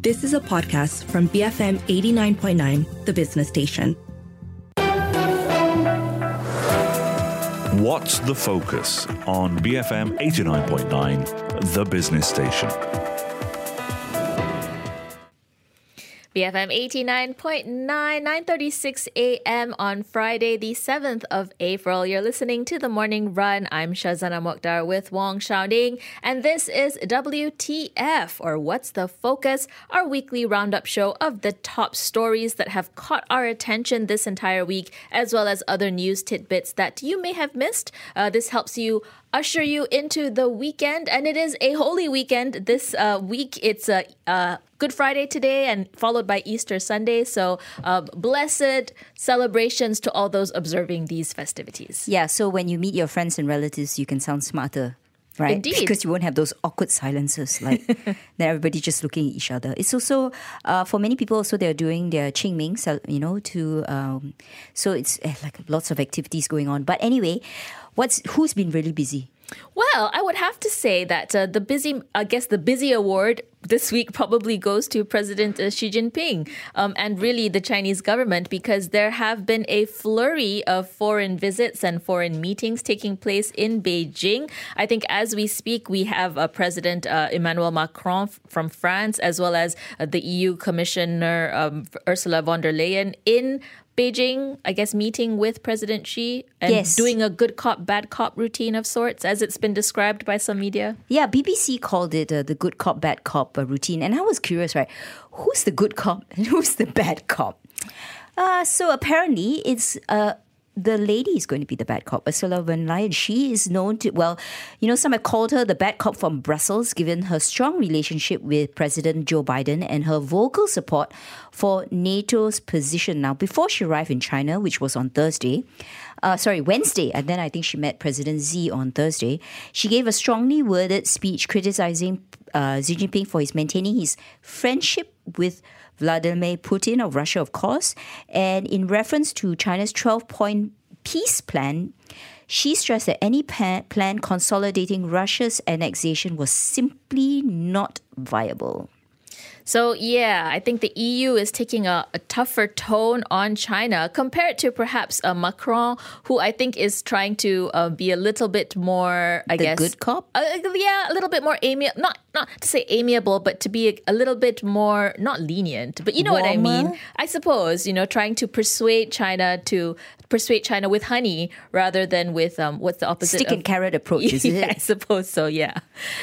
This is a podcast from BFM 89.9, the business station. What's the focus on BFM 89.9, the business station? BFM 89.9, 9.36 a.m. on Friday, the 7th of April. You're listening to The Morning Run. I'm Shazana Mokhtar with Wong Shou Ning, and this is WTF, or What's the Focus, our weekly roundup show of the top stories that have caught our attention this entire week, as well as other news tidbits that you may have missed. Uh, this helps you usher you into the weekend, and it is a holy weekend this uh, week. It's a uh, Good Friday today, and followed by Easter Sunday. So, uh, blessed celebrations to all those observing these festivities. Yeah, so when you meet your friends and relatives, you can sound smarter. Right, Indeed. because you won't have those awkward silences like then everybody just looking at each other. It's also uh, for many people also they're doing their Qingming, you know, to um, so it's eh, like lots of activities going on. But anyway, what's who's been really busy? Well, I would have to say that uh, the busy, I guess the busy award this week probably goes to President uh, Xi Jinping um, and really the Chinese government because there have been a flurry of foreign visits and foreign meetings taking place in Beijing. I think as we speak, we have uh, President uh, Emmanuel Macron f- from France as well as uh, the EU Commissioner um, Ursula von der Leyen in Beijing, I guess, meeting with President Xi and Yes. doing a good cop, bad cop routine of sorts, as it's been described by some media. Yeah, BBC called it uh, the good cop, bad cop uh, routine. And I was curious, right? Who's the good cop and who's the bad cop? Uh, so apparently it's uh, the lady is going to be the bad cop, Ursula von Leyen. She is known to, well, you know, some have called her the bad cop from Brussels, given her strong relationship with President Joe Biden and her vocal support for NATO's position. Now, before she arrived in China, which was on Thursday, uh, sorry, Wednesday, and then I think she met President Xi on Thursday. She gave a strongly worded speech criticizing uh, Xi Jinping for his maintaining his friendship with Vladimir Putin of Russia, of course, and in reference to China's 12 point peace plan. She stressed that any pa- plan consolidating Russia's annexation was simply not viable. So, yeah, I think the EU is taking a, a tougher tone on China compared to perhaps uh, Macron, who I think is trying to uh, be a little bit more, I The guess. good cop? Uh, yeah, a little bit more amiable. Not, not to say amiable, but to be a, a little bit more, not lenient, but you know what I mean. I suppose, you know, trying to persuade China to persuade China with honey rather than with um, what's the opposite Stick of and carrot approach, is yeah, I suppose so. Yeah.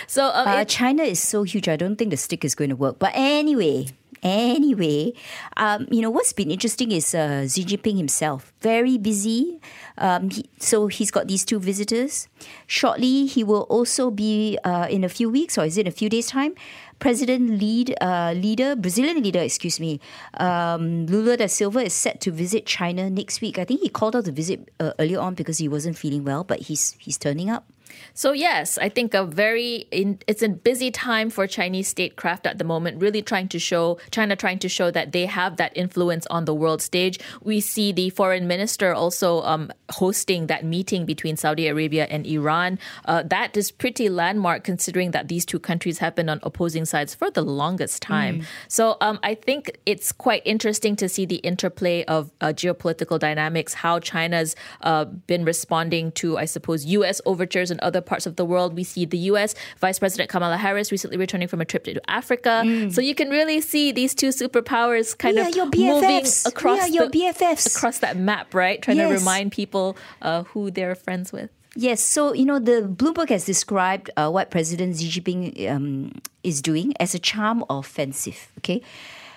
So um, Uh, it- China is so huge, I don't think the stick is going to work. But anyway, anyway, um, you know what's been interesting is uh, Xi Jinping himself, very busy. Um, he, so he's got these two visitors. Shortly, he will also be uh, in a few weeks, or is it a few days' time? President lead uh, leader, Brazilian leader, excuse me, um, Lula da Silva is set to visit China next week. I think he called out the visit uh, earlier on because he wasn't feeling well, but he's he's turning up. So yes, I think a very in, it's a busy time for Chinese statecraft at the moment. Really trying to show China trying to show that they have that influence on the world stage. We see the foreign minister also um, hosting that meeting between Saudi Arabia and Iran. Uh, that is pretty landmark considering that these two countries have been on opposing sides for the longest time. So um, I think it's quite interesting to see the interplay of uh, geopolitical dynamics, how China's uh, been responding to, I suppose, U.S. overtures in other parts of the world. We see the U.S. Vice President Kamala Harris recently returning from a trip to Africa. So you can really see these two superpowers kind of moving across your the- BFFs. across that map, right? Trying to remind people uh, who they're friends with. Yes, so you know the Bloomberg has described uh, what President Xi Jinping um, is doing as a charm offensive. Okay,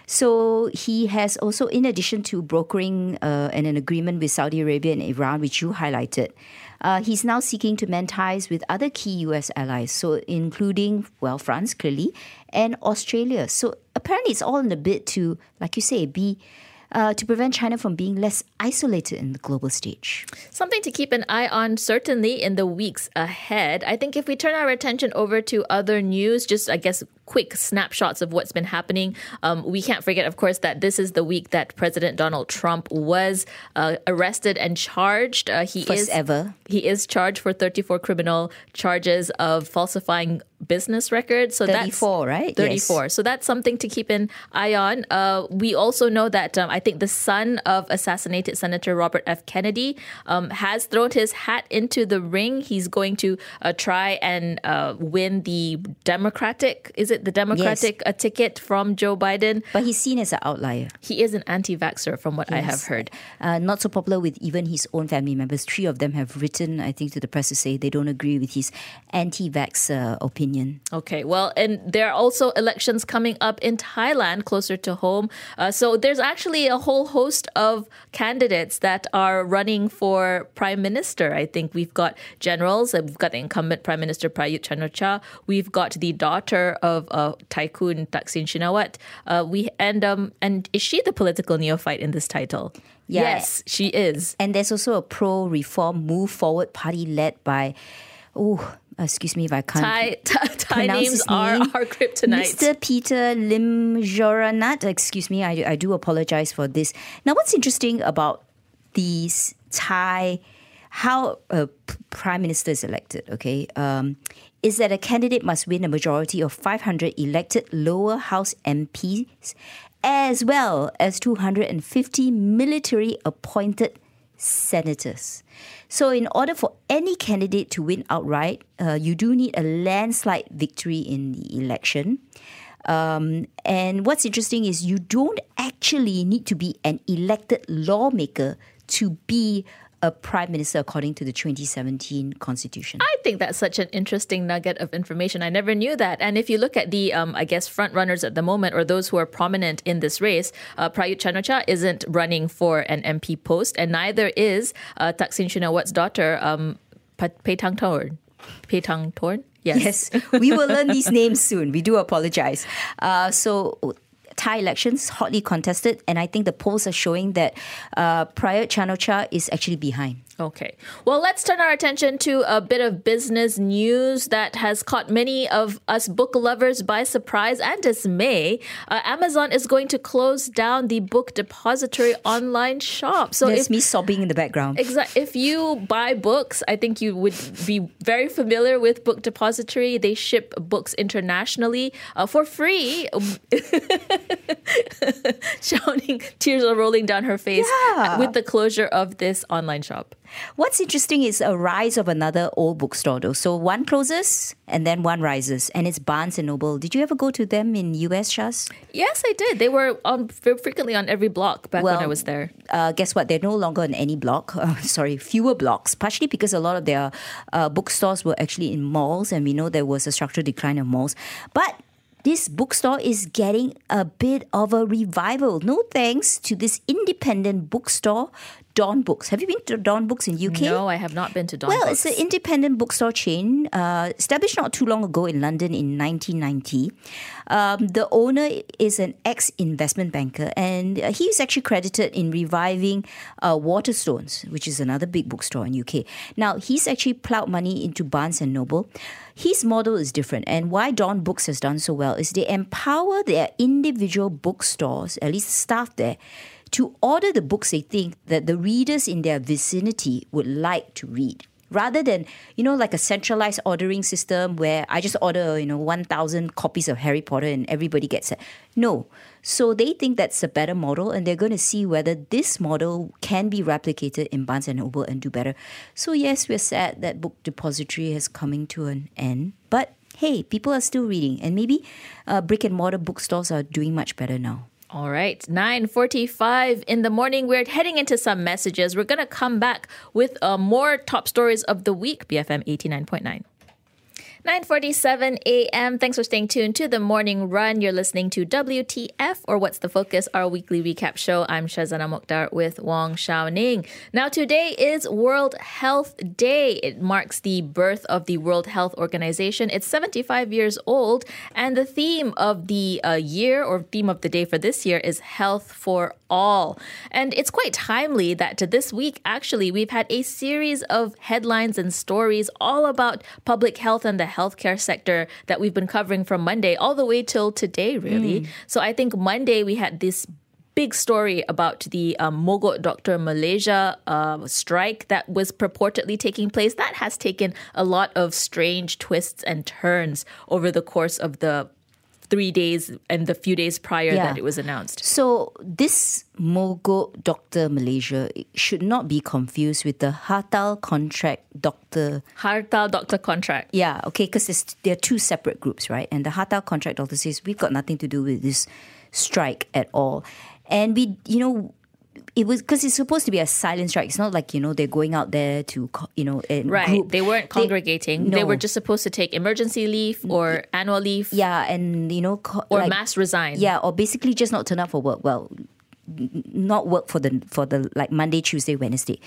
so he has also, in addition to brokering uh, an, agreement with Saudi Arabia and Iran, which you highlighted, uh, he's now seeking to mend ties with other key U.S. allies, so including well France clearly and Australia. So apparently, it's all in a bid to, like you say, be. Uh, to prevent China from being less isolated in the global stage. Something to keep an eye on, certainly in the weeks ahead. I think if we turn our attention over to other news, just I guess quick snapshots of what's been happening. Um, we can't forget, of course, that this is the week that President Donald Trump was uh, arrested and charged. Uh, he First is ever. He is charged for 34 criminal charges of falsifying business records. So 34, that's right? 34. Yes. So that's something to keep an eye on. Uh, we also know that um, I think the son of assassinated Senator Robert F. Kennedy um, has thrown his hat into the ring. He's going to uh, try and uh, win the Democratic, is it the Democratic uh, ticket from Joe Biden? But he's seen as an outlier. He is an anti vaxxer, from what I have heard. Uh, not so popular with even his own family members. Three of them have written, I think, to the press to say they don't agree with his anti-vax uh, opinion. Okay, well, and there are also elections coming up in Thailand, closer to home. Uh, so there's actually a whole host of candidates that are running for prime minister. I think we've got generals. We've got the incumbent prime minister Prayut Chan-o-cha. We've got the daughter of uh, Tycoon Thaksin Shinawatra. Uh, we and um and is she the political neophyte in this title? Yeah. Yes, she is. And there's also a pro-reform move forward party led by, oh, excuse me if I can't. Thai, Thai, names are our kryptonite. Mr. Peter Lim Joranat. Excuse me, I, I do apologize for this. Now, what's interesting about these Thai, how a prime minister is elected, okay, um, is that a candidate must win a majority of 500 elected lower house MPs, as well as 250 military appointed senators. So, in order for any candidate to win outright, uh, you do need a landslide victory in the election. Um, and what's interesting is you don't actually need to be an elected lawmaker to be a prime minister according to the 2017 constitution. I think that's such an interesting nugget of information. I never knew that. And if you look at the, um, I guess, front runners at the moment or those who are prominent in this race, uh, Prayut Chan-o-cha isn't running for an MP post, and neither is uh, Thaksin Shinawatra's daughter, um, Pa- Paetongtarn. Petang Torn? Yes, we will learn these names soon. We do apologize. Uh, so, Thai elections hotly contested, and I think the polls are showing that uh, Prayut Chan-o-cha is actually behind. Okay. Well, let's turn our attention to a bit of business news that has caught many of us book lovers by surprise and dismay. Uh, Amazon is going to close down the book depository online shop. So it's me sobbing in the background. Exactly. If you buy books, I think you would be very familiar with Book Depository. They ship books internationally uh, for free. Shouting, tears are rolling down her face Yeah. with the closure of this online shop. What's interesting is a rise of another old bookstore, though. So one closes and then one rises, and it's Barnes and Noble. Did you ever go to them in US, Shaz? Yes, I did. They were on frequently on every block back when I was there. Uh, guess what? They're no longer on any block. Uh, sorry, fewer blocks. Partially because a lot of their uh, bookstores were actually in malls, and we know there was a structural decline of malls. But this bookstore is getting a bit of a revival. No thanks to this independent bookstore, Daunt Books. Have you been to Daunt Books in UK? No, I have not been to Daunt Well, Books. it's an independent bookstore chain uh, established not too long ago in London in 1990. Um, the owner is an ex investment banker, and uh, he's actually credited in reviving uh, Waterstones, which is another big bookstore in UK. Now, he's actually plowed money into Barnes and Noble. His model is different, and why Daunt Books has done so well is they empower their individual bookstores, at least staff there, to order the books they think that the readers in their vicinity would like to read. Rather than you know like a centralized ordering system where i just order you know 1000 copies of harry potter and everybody gets it. No. So they think that's a better model and they're going to see whether this model can be replicated in barnes and noble and do better. So yes we're sad that book depository is coming to an end but hey people are still reading and maybe uh, brick and mortar bookstores are doing much better now All right, 9:45 in the morning. We're heading into some messages. We're going to come back with uh, more top stories of the week. BFM 89.9. 9:47 a.m. Thanks for staying tuned to the morning run. You're listening to WTF or What's the Focus, our weekly recap show. I'm Shazana Mokhtar with Wong Shou Ning. Now today is World Health Day. It marks the birth of the World Health Organization. It's 75 years old, and the theme of the uh, year or theme of the day for this year is health for all. And it's quite timely that to this week, actually, we've had a series of headlines and stories all about public health and the healthcare sector that we've been covering from Monday all the way till today, really. So I think Monday we had this big story about the um, Mogok Doctor Malaysia uh, strike that was purportedly taking place. That has taken a lot of strange twists and turns over the course of the three days and the few days prior Yeah. that it was announced. So this Mogok Doctor Malaysia should not be confused with the Hartal Contract Doctor. Hartal Doctor contract. Yeah, okay, because they're two separate groups, right? And the Hartal Contract Doctor says we've got nothing to do with this strike at all, and we, you know. It was because it's supposed to be a silent strike. It's not like you know they're going out there to you know Right. group. They weren't congregating. They no. were just supposed to take emergency leave or annual leave yeah, and you know co- or like- mass resign. Yeah, or basically just not turn up for work. Well, not work for the for the like Monday, Tuesday, Wednesday.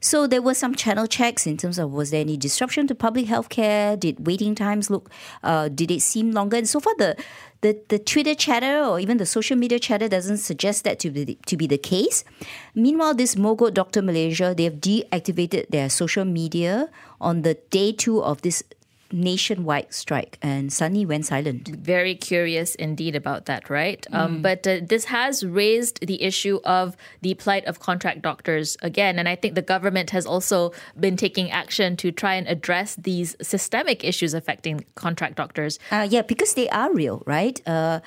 So there were some channel checks in terms of was there any disruption to public healthcare? Did waiting times look? Uh, did it seem longer? And so far, the the the Twitter chatter or even the social media chatter doesn't suggest that to be to be the case. Meanwhile, this Mogok Doctor Malaysia they have deactivated their social media on the day two of this nationwide strike and suddenly went silent. very curious indeed about that, right? Mm. Um, but uh, this has raised the issue of the plight of contract doctors again. And I think the government has also been taking action to try and address these systemic issues affecting contract doctors. Uh, yeah, because they are real, right? Uh,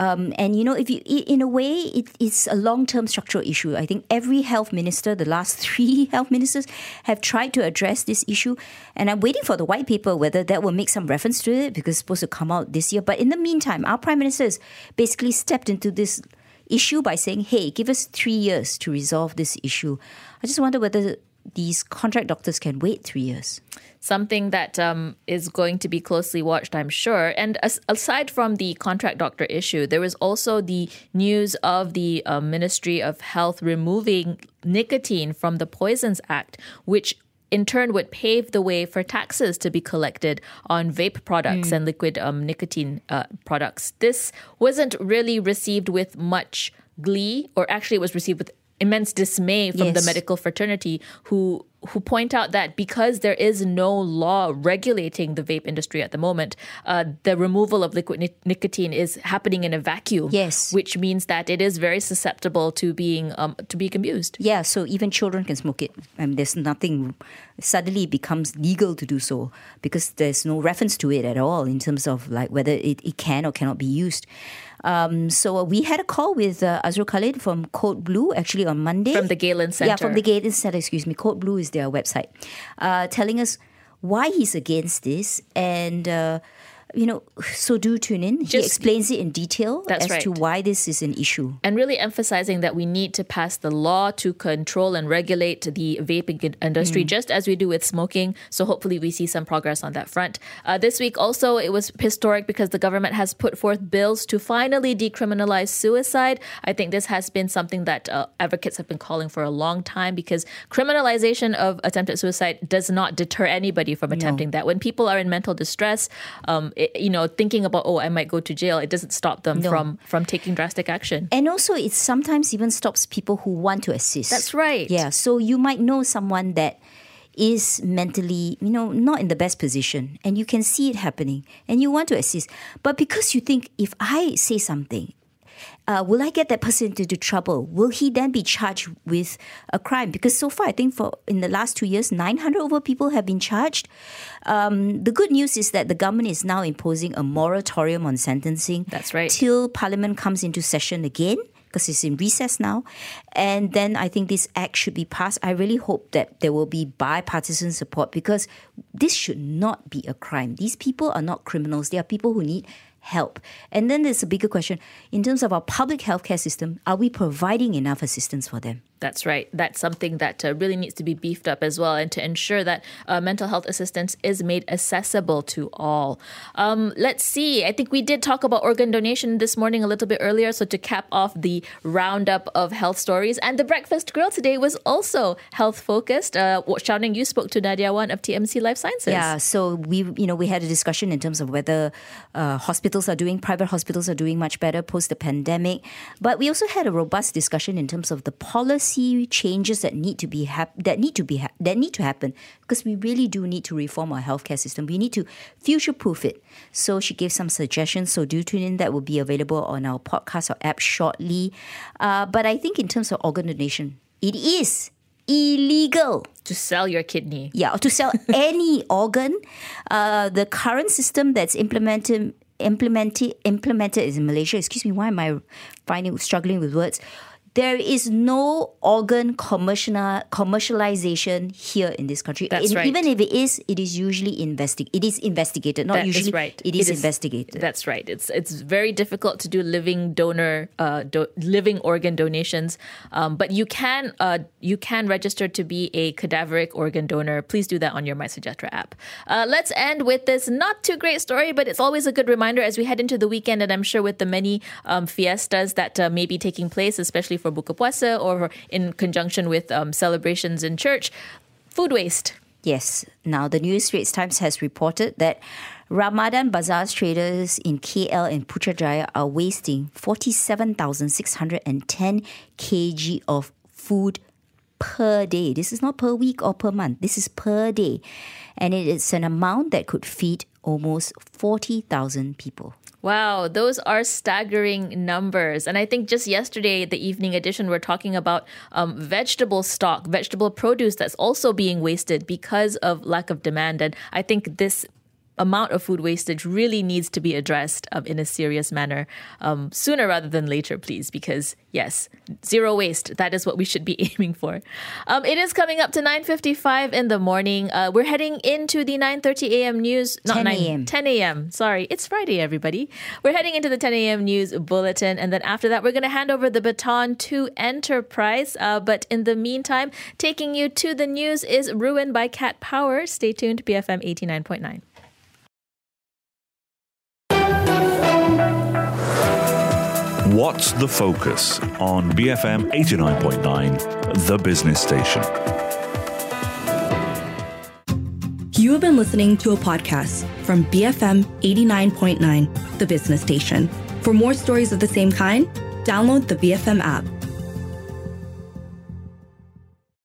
um, and you know, if you in a way, it, it's a long-term structural issue. I think every health minister, the last three health ministers, have tried to address this issue, and I'm waiting for the white paper whether that will make some reference to it because it's supposed to come out this year. But in the meantime, our prime minister has basically stepped into this issue by saying, "Hey, give us three years to resolve this issue." I just wonder whether these contract doctors can wait three years. something that um, is going to be closely watched, I'm sure. And as, aside from the contract doctor issue, there was also the news of the uh, Ministry of Health removing nicotine from the Poisons Act, which in turn would pave the way for taxes to be collected on vape products and liquid um, nicotine uh, products. This wasn't really received with much glee, or actually, it was received with immense dismay from the medical fraternity who who point out that because there is no law regulating the vape industry at the moment, uh, the removal of liquid ni- nicotine is happening in a vacuum. Yes. which means that it is very susceptible to being um, to being abused. Yeah, so even children can smoke it. I And there's nothing, suddenly it becomes legal to do so because there's no reference to it at all in terms of like whether it, it can or cannot be used. Um, so we had a call with uh, Azrul Khalid from Code Blue actually on Monday. From the Galen Center. Yeah, from the Galen Center, excuse me. Code Blue is their website, uh, telling us why he's against this. And, uh, you know, so do tune in. He explains it in detail as to why this is an issue. and really emphasizing that we need to pass the law to control and regulate the vaping in- industry, just as we do with smoking. So hopefully we see some progress on that front. Uh, this week also it was historic because the government has put forth bills to finally decriminalize suicide. I think this has been something that uh, advocates have been calling for a long time because criminalization of attempted suicide does not deter anybody from attempting that. When people are in mental distress, um, it, you know, thinking about oh I might go to jail, it doesn't stop them No. from from taking drastic action. And also, it sometimes even stops people who want to assist. That's right. Yeah. So you might know someone that is mentally, you know, not in the best position, and you can see it happening, and you want to assist. But because you think, if I say something, uh, will I get that person into trouble? Will he then be charged with a crime? Because so far, I think for in the last two years, 900 over people have been charged. Um, the good news is that the government is now imposing a moratorium on sentencing. That's right. Till Parliament comes into session again. Because it's in recess now. And then I think this act should be passed. I really hope that there will be bipartisan support because this should not be a crime. These people are not criminals. They are people who need help. And then there's a bigger question in terms of our public healthcare system, are we providing enough assistance for them? That's right. That's something that uh, really needs to be beefed up as well, and to ensure that uh, mental health assistance is made accessible to all. Um, let's see. I think we did talk about organ donation this morning a little bit earlier. So, to cap off the roundup of health stories, and the breakfast grill today was also health focused. Uh, Shou Ning, you spoke to Nadia Wan of TMC Life Sciences. Yeah, so we, you know, we had a discussion in terms of whether uh, hospitals are doing, private hospitals are doing much better post the pandemic, but we also had a robust discussion in terms of the policy policy changes that need to be hap- that need to be ha- that need to happen because we really do need to reform our healthcare system. We need to future proof it. So she gave some suggestions. So do tune in. That will be available on our podcast or app shortly. Uh, but I think in terms of organ donation, it is illegal to sell your kidney. Yeah, or to sell any organ. Uh, the current system that's implemented implemented implemented is in Malaysia. Excuse me, why am I finding struggling with words? There is no organ commercial commercialization here in this country. That's right. Even if it is, it is usually investi- It is investigated, not That usually. right. It is It is- investigated. That's right. It's it's very difficult to do living donor, uh, do, living organ donations, um, but you can uh, you can register to be a cadaveric organ donor. Please do that on your MySejahtera app. Uh, let's end with this not too great story, but it's always a good reminder as we head into the weekend, and I'm sure with the many um, fiestas that uh, may be taking place, especially for Buka Puasa or in conjunction with um, celebrations in church, food waste. Yes. Now, the New Straits Times has reported that Ramadan Bazaar's traders in KL and Putrajaya are wasting 47,610 kg of food per day. This is not per week or per month. This is per day. And it is an amount that could feed almost 40,000 people. Wow, those are staggering numbers. And I think just yesterday, the evening edition, we're talking about um, vegetable stock, vegetable produce that's also being wasted because of lack of demand. And I think this amount of food wastage really needs to be addressed um, in a serious manner um, sooner rather than later, please. Because yes, zero waste. That is what we should be aiming for. Um, it is coming up to 9:55 in the morning. Uh, we're heading into the 9:30 a.m. news. 10 9 a.m.. 10 a.m. Sorry, it's Friday, everybody. We're heading into the 10 a.m. news bulletin, and then after that, we're going to hand over the baton to Enterprise. Uh, but in the meantime, taking you to the news is ruined by Cat Power. Stay tuned, BFM 89.9. What's the Focus on BFM 89.9, the business station. You have been listening to a podcast from BFM 89.9, the business station. For more stories of the same kind, download the BFM app.